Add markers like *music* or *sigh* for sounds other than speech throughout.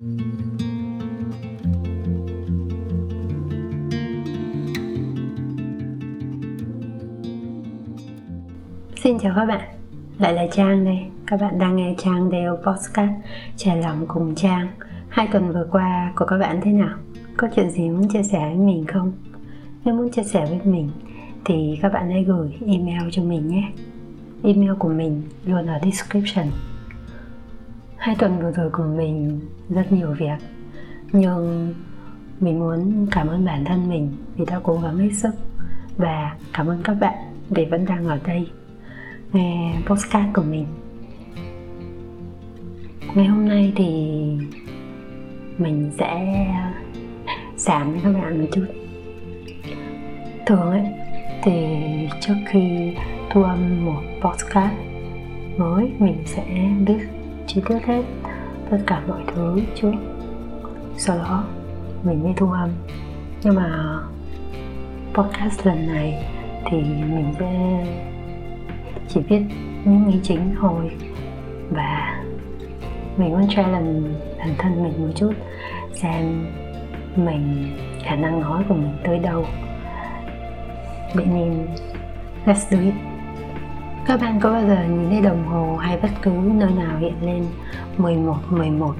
Xin chào các bạn, lại là Trang đây. Các bạn đang nghe Trang Dale Podcast Trẻ lòng cùng Trang. Hai tuần vừa qua của các bạn thế nào? Có chuyện gì muốn chia sẻ với mình không? Nếu muốn chia sẻ với mình thì các bạn hãy gửi email cho mình nhé. Email của mình luôn ở description. Hai tuần vừa rồi của mình rất nhiều việc, nhưng mình muốn cảm ơn bản thân mình vì đã cố gắng hết sức và cảm ơn các bạn vì vẫn đang ở đây nghe postcard của mình. Ngày hôm nay thì mình sẽ giảm với các bạn một chút. Thường ấy, thì trước khi thu âm một podcast mới, mình sẽ biết chi tiết hết tất cả mọi thứ trước. Sau đó, mình mới thu âm. Nhưng mà podcast lần này thì mình sẽ chỉ viết những ý chính thôi. Và mình muốn challenge bản thân mình một chút, xem mình khả năng nói của mình tới đâu. Vậy nên, let's do it các bạn có bao giờ nhìn thấy đồng hồ hay bất cứ nơi nào hiện lên 11 11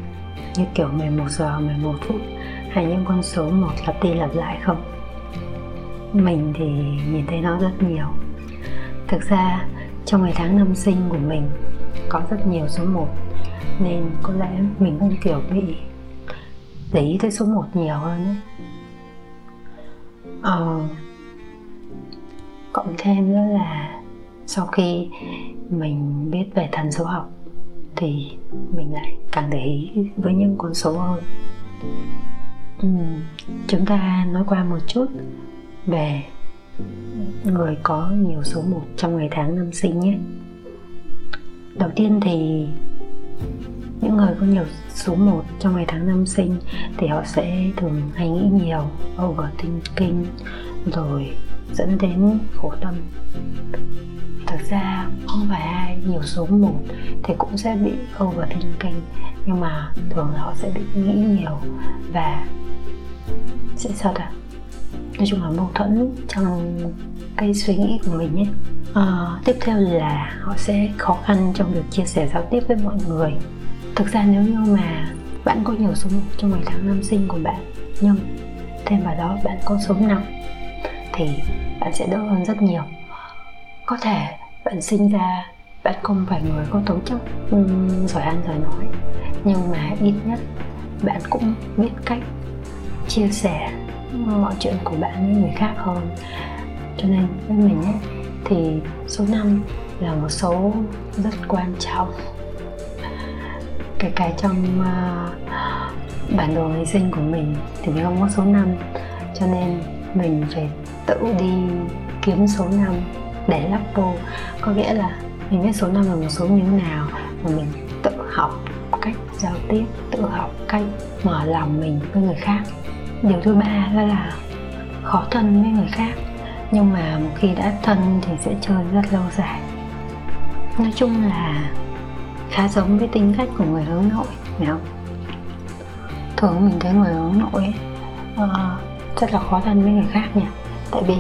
như kiểu 11 giờ 11 phút hay những con số một lặp đi lặp lại không? Mình thì nhìn thấy nó rất nhiều Thực ra trong ngày tháng năm sinh của mình có rất nhiều số 1 Nên có lẽ mình cũng kiểu bị để ý tới số 1 nhiều hơn ấy. Ờ, cộng thêm nữa là sau khi mình biết về thần số học thì mình lại càng để ý với những con số hơn. Ừ, chúng ta nói qua một chút về người có nhiều số 1 trong ngày tháng năm sinh nhé. Đầu tiên thì những người có nhiều số 1 trong ngày tháng năm sinh thì họ sẽ thường hay nghĩ nhiều overthinking rồi dẫn đến khổ tâm thực ra không phải ai nhiều số 1 thì cũng sẽ bị overthinking. Nhưng mà thường họ sẽ bị nghĩ nhiều và sẽ sao ta? Nói chung là mâu thuẫn trong cái suy nghĩ của mình nhé à, ờ, tiếp theo là họ sẽ khó khăn trong việc chia sẻ giao tiếp với mọi người. Thực ra nếu như mà bạn có nhiều số 1 trong ngày tháng năm sinh của bạn nhưng thêm vào đó bạn có số 5 thì bạn sẽ đỡ hơn rất nhiều có thể bạn sinh ra bạn không phải người có tố chất um, giỏi ăn giỏi nói. Nhưng mà ít nhất bạn cũng biết cách chia sẻ mọi chuyện của bạn với người khác hơn. Cho nên với mình ấy, thì số 5 là một số rất quan trọng. Kể cả trong uh, bản đồ ngày sinh của mình thì mình không có số 5 cho nên mình phải tự đi kiếm số 5 để lắp vô. Có nghĩa là mình biết số năm là một số như thế nào và mình tự học cách giao tiếp tự học cách mở lòng mình với người khác. Điều thứ ba đó là khó thân với người khác. Nhưng mà một khi đã thân thì sẽ chơi rất lâu dài. Nói chung là khá giống với tính cách của người hướng nội phải không? Thường mình thấy người hướng nội ấy, uh, rất là khó thân với người khác nha. Tại vì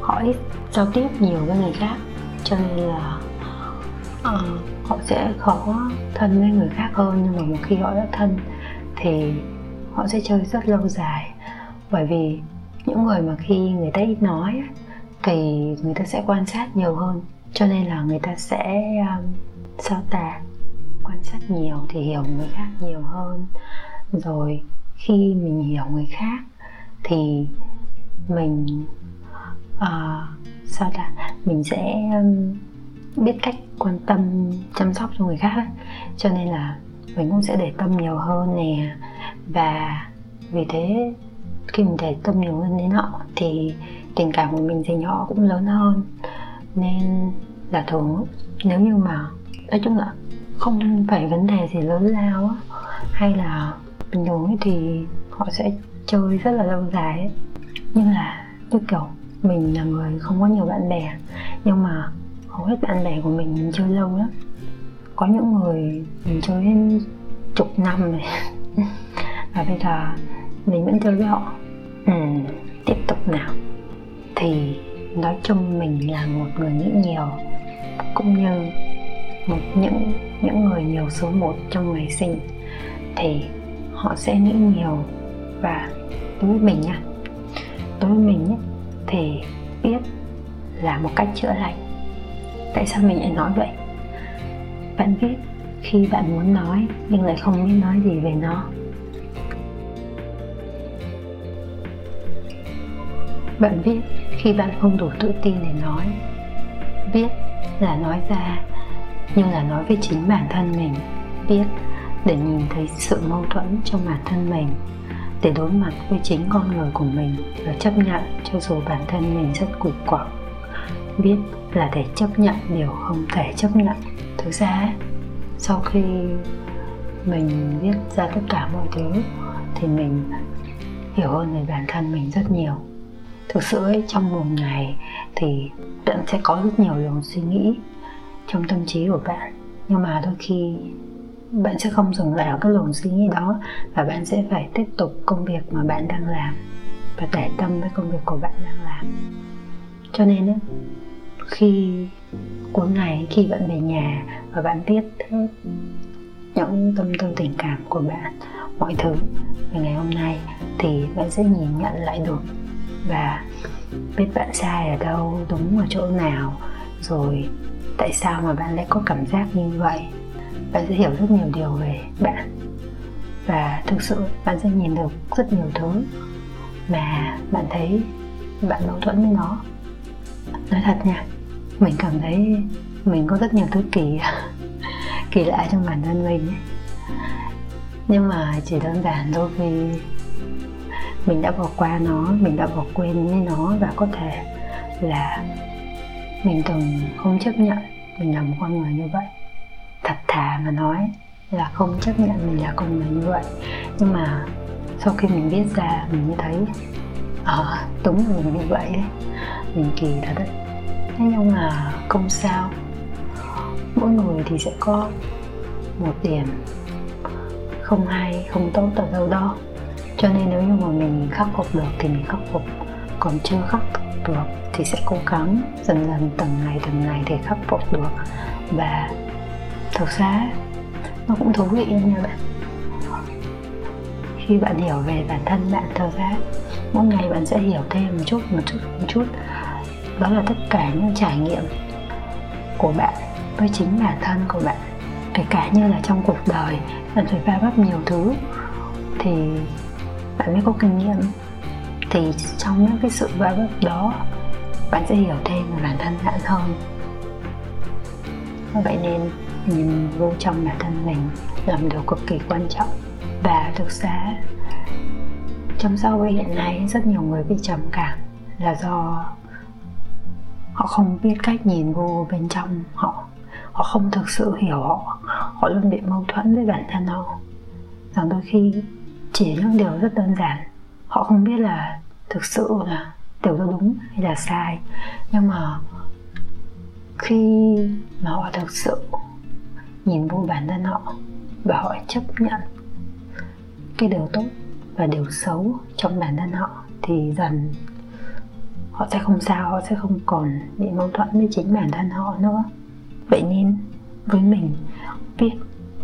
họ ít giao tiếp nhiều với người khác cho nên là uh, họ sẽ khó thân với người khác hơn. Nhưng mà một khi họ đã thân thì họ sẽ chơi rất lâu dài. Bởi vì những người mà khi người ta ít nói thì người ta sẽ quan sát nhiều hơn. Cho nên là người ta sẽ um, sao ta quan sát nhiều thì hiểu người khác nhiều hơn. Rồi khi mình hiểu người khác thì mình uh, sao là mình sẽ um, biết cách quan tâm, chăm sóc cho người khác ấy. cho nên là mình cũng sẽ để tâm nhiều hơn nè và vì thế, khi mình để tâm nhiều hơn đến họ thì tình cảm của mình dành họ cũng lớn hơn nên là thường nếu như mà, nói chung là không phải vấn đề gì lớn lao á, hay là bình thường thì họ sẽ chơi rất là lâu dài ấy. nhưng là, như kiểu mình là người không có nhiều bạn bè nhưng mà hầu hết bạn bè của mình mình chơi lâu lắm. Có những người mình chơi đến chục năm này *laughs* và bây giờ mình vẫn chơi với họ. Ừ, tiếp tục nào. Thì nói chung mình là một người nghĩ nhiều cũng như một những những người nhiều số một trong ngày sinh. Thì họ sẽ nghĩ nhiều. Và đối với mình nha đối với mình nhé, thì biết là một cách chữa lành. Tại sao mình lại nói vậy? Bạn biết khi bạn muốn nói nhưng lại không biết nói gì về nó. Bạn biết khi bạn không đủ tự tin để nói, biết là nói ra nhưng là nói với chính bản thân mình, biết để nhìn thấy sự mâu thuẫn trong bản thân mình để đối mặt với chính con người của mình và chấp nhận cho dù bản thân mình rất cục quặc biết là để chấp nhận điều không thể chấp nhận. Thực ra sau khi mình biết ra tất cả mọi thứ thì mình hiểu hơn về bản thân mình rất nhiều. Thực sự ấy, trong một ngày thì bạn sẽ có rất nhiều luồng suy nghĩ trong tâm trí của bạn. Nhưng mà đôi khi bạn sẽ không dừng lại ở cái luồng suy nghĩ đó và bạn sẽ phải tiếp tục công việc mà bạn đang làm và để tâm với công việc của bạn đang làm. Cho nên ấy, khi cuối ngày khi bạn về nhà và bạn viết hết những tâm tư tình cảm của bạn mọi thứ về ngày hôm nay thì bạn sẽ nhìn nhận lại được và biết bạn sai ở đâu đúng ở chỗ nào rồi tại sao mà bạn lại có cảm giác như vậy bạn sẽ hiểu rất nhiều điều về bạn. Và thực sự, bạn sẽ nhìn được rất nhiều thứ mà bạn thấy bạn mâu thuẫn với nó. Nói thật nha, mình cảm thấy mình có rất nhiều thứ kỳ *laughs* kỳ lạ trong bản thân mình ấy. nhưng mà chỉ đơn giản thôi vì mình đã bỏ qua nó, mình đã bỏ quên với nó và có thể là mình từng không chấp nhận mình là một con người như vậy thật thà mà nói là không chấp nhận mình là con người như vậy. Nhưng mà sau khi mình biết ra mình mới thấy ờ à, đúng là mình như vậy đấy mình kỳ thật đấy thế nhưng mà không sao. Mỗi người thì sẽ có một điểm không hay không tốt ở đâu đó. Cho nên nếu như mà mình khắc phục được thì mình khắc phục. Còn chưa khắc phục được thì sẽ cố gắng dần dần từng ngày từng ngày để khắc phục được. Và thực ra nó cũng thú vị nha bạn. Khi bạn hiểu về bản thân bạn, thực ra mỗi ngày bạn sẽ hiểu thêm một chút một chút một chút. Đó là tất cả những trải nghiệm của bạn với chính bản thân của bạn. Kể cả như là trong cuộc đời, bạn phải va vấp nhiều thứ, thì bạn mới có kinh nghiệm. Thì trong những cái sự va vấp đó, bạn sẽ hiểu thêm về bản thân bạn hơn. Vậy nên nhìn vô trong bản thân mình là một điều cực kỳ quan trọng. Và thực ra, trong xã hội hiện nay, rất nhiều người bị trầm cảm là do họ không biết cách nhìn vô bên trong họ. Họ không thực sự hiểu họ. Họ luôn bị mâu thuẫn với bản thân họ. Rằng đôi khi chỉ những điều rất đơn giản. Họ không biết là thực sự là điều đó đúng hay là sai. Nhưng mà khi mà họ thực sự nhìn vô bản thân họ và họ chấp nhận cái điều tốt và điều xấu trong bản thân họ thì dần họ sẽ không sao, họ sẽ không còn bị mâu thuẫn với chính bản thân họ nữa. Vậy nên với mình, biết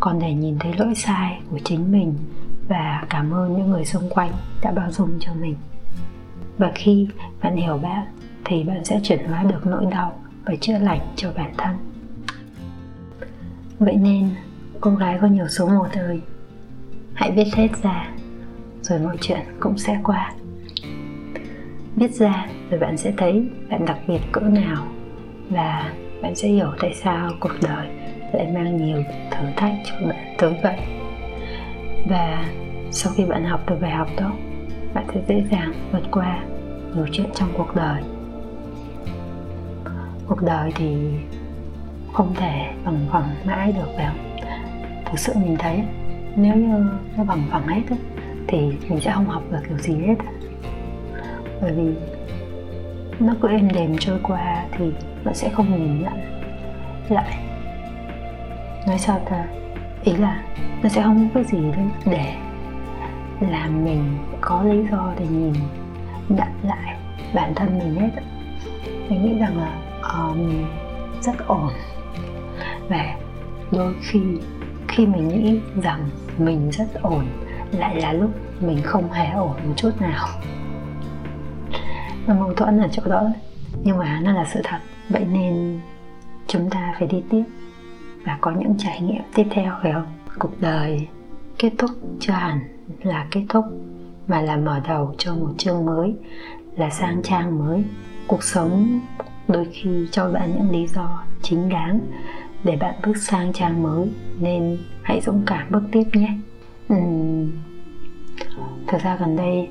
còn để nhìn thấy lỗi sai của chính mình và cảm ơn những người xung quanh đã bao dung cho mình. Và khi bạn hiểu bạn thì bạn sẽ chuyển hóa được nỗi đau và chữa lành cho bản thân vậy nên, cô gái có nhiều số một ơi hãy viết hết ra, rồi mọi chuyện cũng sẽ qua. Viết ra, rồi bạn sẽ thấy bạn đặc biệt cỡ nào và bạn sẽ hiểu tại sao cuộc đời lại mang nhiều thử thách cho bạn tới vậy. Và sau khi bạn học được bài học đó, bạn sẽ dễ dàng vượt qua nhiều chuyện trong cuộc đời. Cuộc đời thì không thể bằng phẳng mãi được phải không? Thực sự mình thấy nếu như nó bằng phẳng hết ấy, thì mình sẽ không học được kiểu gì hết bởi vì nó cứ êm đềm trôi qua thì nó sẽ không nhìn nhận lại. Nói sao ta? Ý là nó sẽ không có gì gì để làm mình có lý do để nhìn nhận lại bản thân mình hết mình nghĩ rằng là um, rất ổn và đôi khi khi mình nghĩ rằng mình rất ổn, lại là lúc mình không hề ổn một chút nào. Nó mâu thuẫn ở chỗ đó. Nhưng mà nó là sự thật. Vậy nên chúng ta phải đi tiếp và có những trải nghiệm tiếp theo, phải không? Cuộc đời kết thúc chưa hẳn là kết thúc, mà là mở đầu cho một chương mới, là sang trang mới. Cuộc sống đôi khi cho bạn những lý do chính đáng để bạn bước sang trang mới nên hãy dũng cảm bước tiếp nhé. Uhm, thực ra gần đây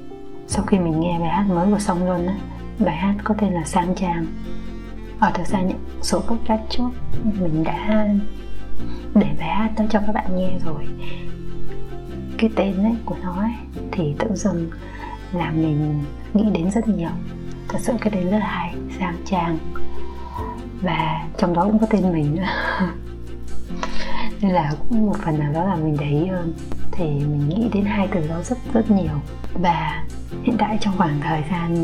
sau khi mình nghe bài hát mới của song luân á bài hát có tên là sang trang ở thực ra những số podcast trước mình đã để bài hát đó cho các bạn nghe rồi. Cái tên ấy của nó ấy, thì tự dưng là mình nghĩ đến rất nhiều. Thật sự cái tên rất là hay sang trang và trong đó cũng có tên mình nữa. *laughs* Nên là cũng một phần nào đó là mình để ý hơn. Thì mình nghĩ đến hai từ đó rất rất nhiều. Và hiện tại trong khoảng thời gian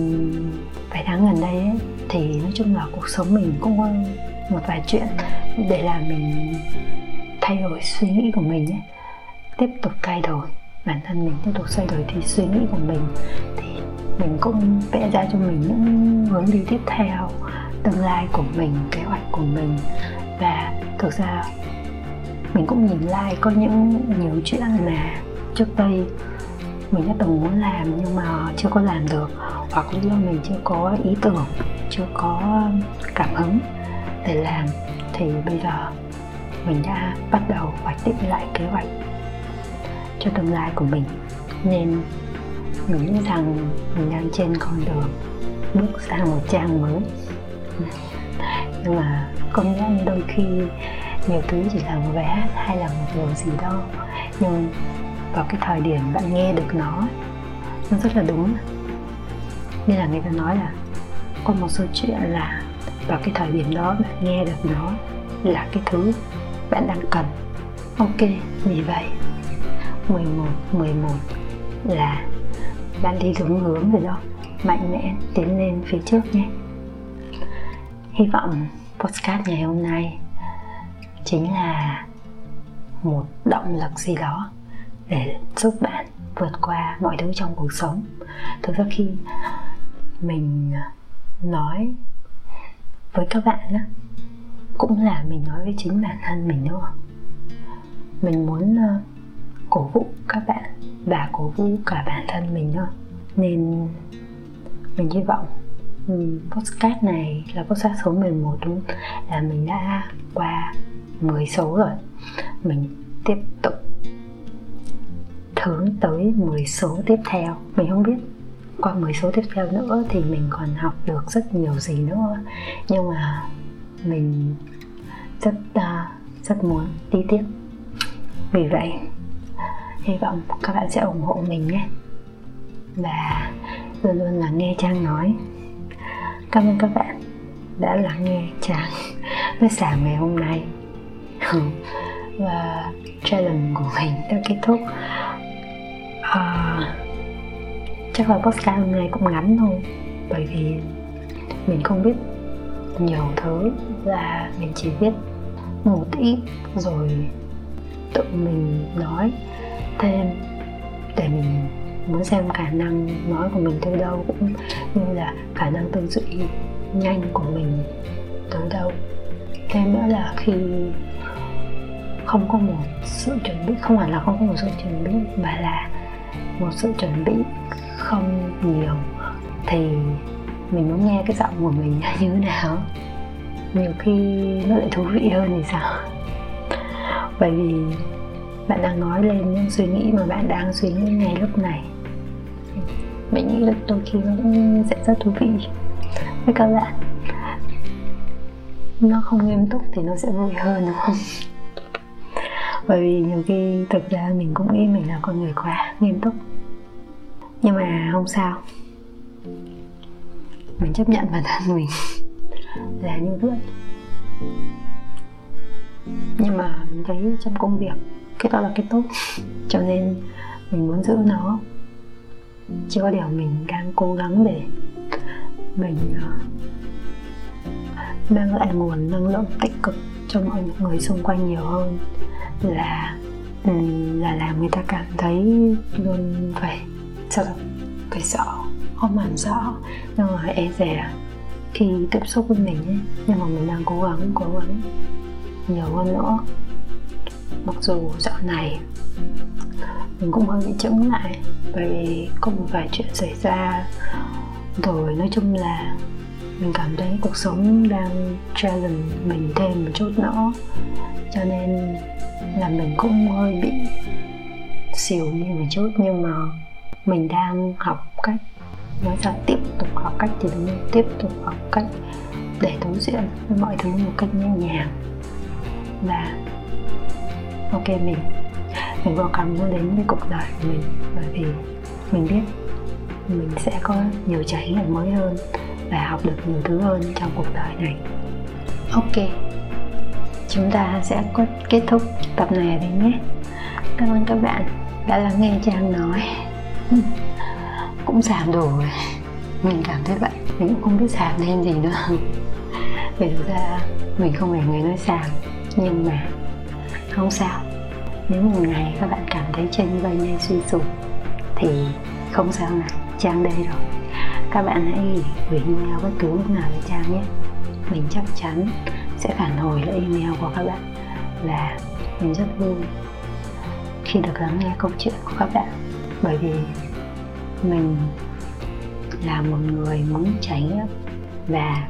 vài tháng gần đây ấy, thì nói chung là cuộc sống mình cũng có một vài chuyện để làm mình thay đổi suy nghĩ của mình ấy tiếp tục thay đổi. Bản thân mình tiếp tục thay đổi thì suy nghĩ của mình thì mình cũng vẽ ra cho mình những hướng đi tiếp theo tương lai của mình, kế hoạch của mình. Và thực ra, mình cũng nhìn lại có những nhiều chuyện mà trước đây mình đã từng muốn làm nhưng mà chưa có làm được, hoặc là do mình chưa có ý tưởng, chưa có cảm hứng để làm, thì bây giờ mình đã bắt đầu hoạch định lại kế hoạch cho tương lai của mình. Nên mình nghĩ rằng mình đang trên con đường bước sang một trang mới nhưng mà công nhận đôi khi nhiều thứ chỉ là một bài hát hay là một điều gì đó. Nhưng vào cái thời điểm bạn nghe được nó nó rất là đúng. Nên là người ta nói là có một số chuyện là vào cái thời điểm đó bạn nghe được nó là cái thứ bạn đang cần. Ok, vì vậy 11 11 là bạn đi đúng hướng rồi đó. Mạnh mẽ tiến lên phía trước nhé hy vọng podcast ngày hôm nay chính là một động lực gì đó để giúp bạn vượt qua mọi thứ trong cuộc sống. Thực ra khi mình nói với các bạn á, cũng là mình nói với chính bản thân mình nữa mình muốn ờ, cổ vũ các bạn và cổ vũ cả bản thân mình nữa nên mình hy vọng podcast này là podcast số 11 đúng là mình đã qua 10 số rồi. Mình tiếp tục hướng tới 10 số tiếp theo. Mình không biết qua 10 số tiếp theo nữa thì mình còn học được rất nhiều gì nữa. Nhưng mà mình rất uh, rất muốn đi tiếp. Vì vậy hy vọng các bạn sẽ ủng hộ mình nhé. Và luôn luôn là nghe trang nói cảm ơn các bạn đã lắng nghe chàng *laughs* với sáng ngày hôm nay. Ừ. Và challenge của mình đã kết thúc. À, chắc là podcast hôm nay cũng ngắn thôi bởi vì mình không biết nhiều thứ và mình chỉ biết một ít rồi tự mình nói thêm để mình muốn xem khả năng nói của mình tới đâu cũng như là khả năng tư duy nhanh của mình tới đâu. Thêm nữa là khi không có một sự chuẩn bị, không hẳn là không có một sự chuẩn bị, mà là một sự chuẩn bị không nhiều, thì mình muốn nghe cái giọng của mình *laughs* như thế nào? Nhiều khi nó lại thú vị hơn thì sao? Bởi vì bạn đang nói lên những suy nghĩ mà bạn đang suy nghĩ ngay lúc này mình nghĩ là đôi khi nó cũng sẽ rất thú vị. Với các bạn, nó không nghiêm túc thì nó sẽ vui hơn, đúng không? Bởi vì nhiều khi thực ra mình cũng nghĩ mình là con người quá, nghiêm túc. Nhưng mà không sao. Mình chấp nhận bản thân mình là như vậy. Nhưng mà mình thấy trong công việc, cái đó là cái tốt. Cho nên mình muốn giữ nó chỉ có điều mình đang cố gắng để mình ờ, mang lại nguồn năng lượng tích cực cho mọi người xung quanh nhiều hơn là ừ, là làm người ta cảm thấy luôn phải sợ phải sợ, không hẳn sợ. Nhưng mà e dè khi tiếp xúc với mình ấy, nhưng mà mình đang cố gắng cố gắng nhiều hơn nữa mặc dù dạo này mình cũng hơi bị chững lại bởi vì có một vài chuyện xảy ra. Rồi nói chung là mình cảm thấy cuộc sống đang challenge mình thêm một chút nữa. Cho nên là mình cũng hơi bị xỉu đi một chút nhưng mà mình đang học cách, nói ra tiếp tục học cách thì đúng không tiếp tục học cách để đối diện với mọi thứ một cách nhẹ nhàng. Và ok, mình mình vô cảm nó đến với cuộc đời của mình, bởi vì mình biết mình sẽ có nhiều trải nghiệm mới hơn và học được nhiều thứ hơn trong cuộc đời này. Ok, chúng ta sẽ kết thúc tập này đi nhé. Cảm ơn các bạn đã lắng nghe trang nói. *laughs* Cũng giảm đủ rồi. Mình cảm thấy vậy. Mình cũng không biết giảm thêm gì nữa. *laughs* Vì thực ra mình không phải người nói giảm nhưng mà không sao. Nếu một ngày các bạn cảm thấy chân vây hay suy sụp, thì không sao nào trang đây rồi. Các bạn hãy gửi email bất cứ lúc nào cho trang nhé. Mình chắc chắn sẽ phản hồi lại email của các bạn và mình rất vui khi được lắng nghe câu chuyện của các bạn. Bởi vì mình là một người muốn trải nghiệm và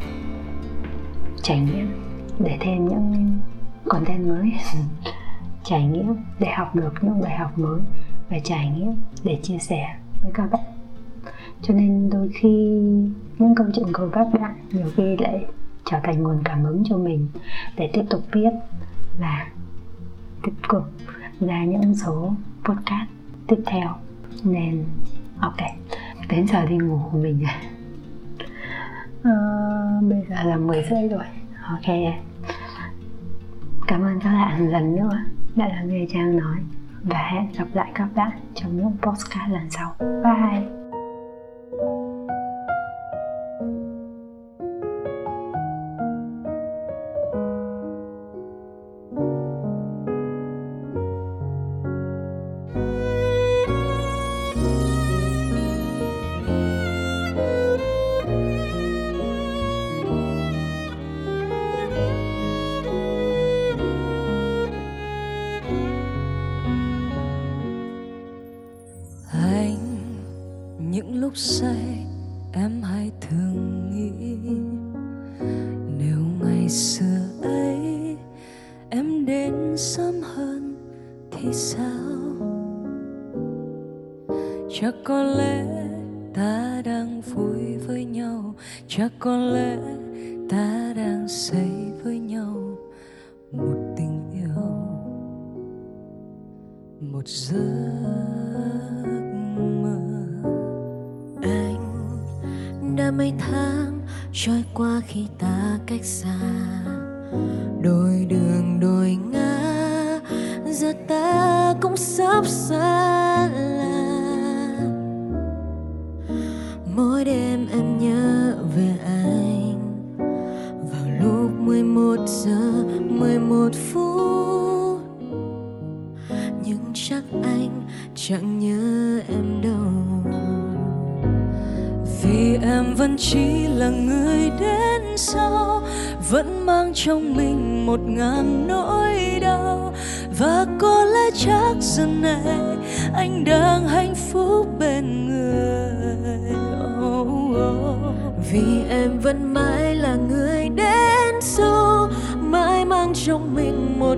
trải nghiệm để thêm những content mới. *laughs* trải nghiệm để học được những bài học mới và trải nghiệm để chia sẻ với các bạn. Cho nên đôi khi những câu chuyện của các bạn nhiều khi lại trở thành nguồn cảm hứng cho mình để tiếp tục viết và tiếp tục ra những số podcast tiếp theo nên ok đến giờ đi ngủ của mình. Rồi *laughs* à, ờ, bây giờ là 10 rưỡi rồi. Ok. Cảm ơn các bạn lần nữa đã lắng nghe trang nói và hẹn gặp lại các bạn trong những podcast lần sau. Bye. Với nhau. Chắc có lẽ ta đang say với nhau. Một tình yêu, một giấc mơ. Anh đã mấy tháng trôi qua khi ta cách xa. Đôi đường, đôi ngã, giờ ta cũng sắp xa lạ mỗi đêm giờ 11 phút. Nhưng chắc anh chẳng nhớ em đâu. Vì em vẫn chỉ là người đến sau vẫn mang trong mình một ngàn nỗi đau. Và có lẽ chắc giờ này anh đang hạnh phúc bên người. Oh, oh. vì em vẫn mãi là người đến mãi mang trong mình một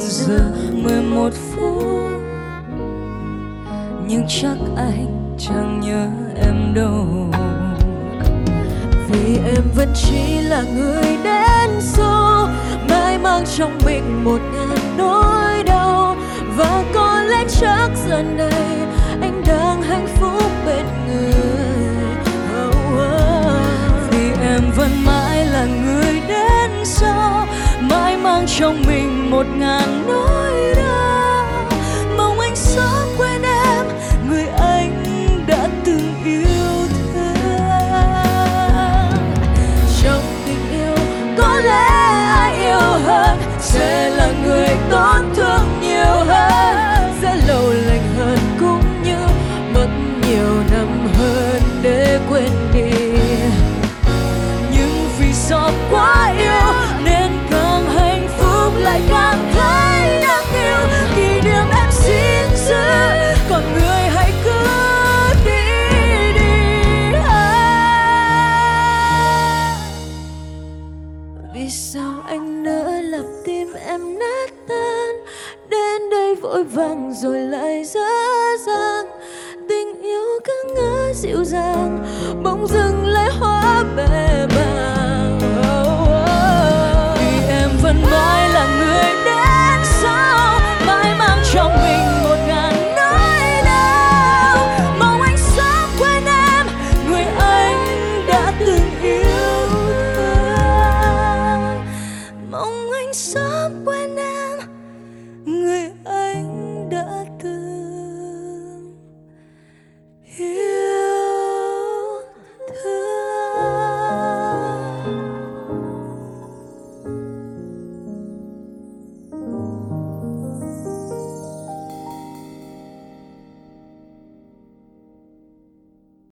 giờ 11 phút. Nhưng chắc anh chẳng nhớ em đâu. Vì em vẫn chỉ là người đến sau mãi mang trong mình một ngàn nỗi đau. Và có lẽ chắc giờ này anh đang hạnh phúc bên người. Oh, oh. vì em vẫn mãi là người đến sau mang trong mình một ngàn nỗi đau. Mong anh sớm quên em, người anh đã từng yêu thương. Trong tình yêu, có lẽ ai yêu hơn sẽ là người tổn thương. dừng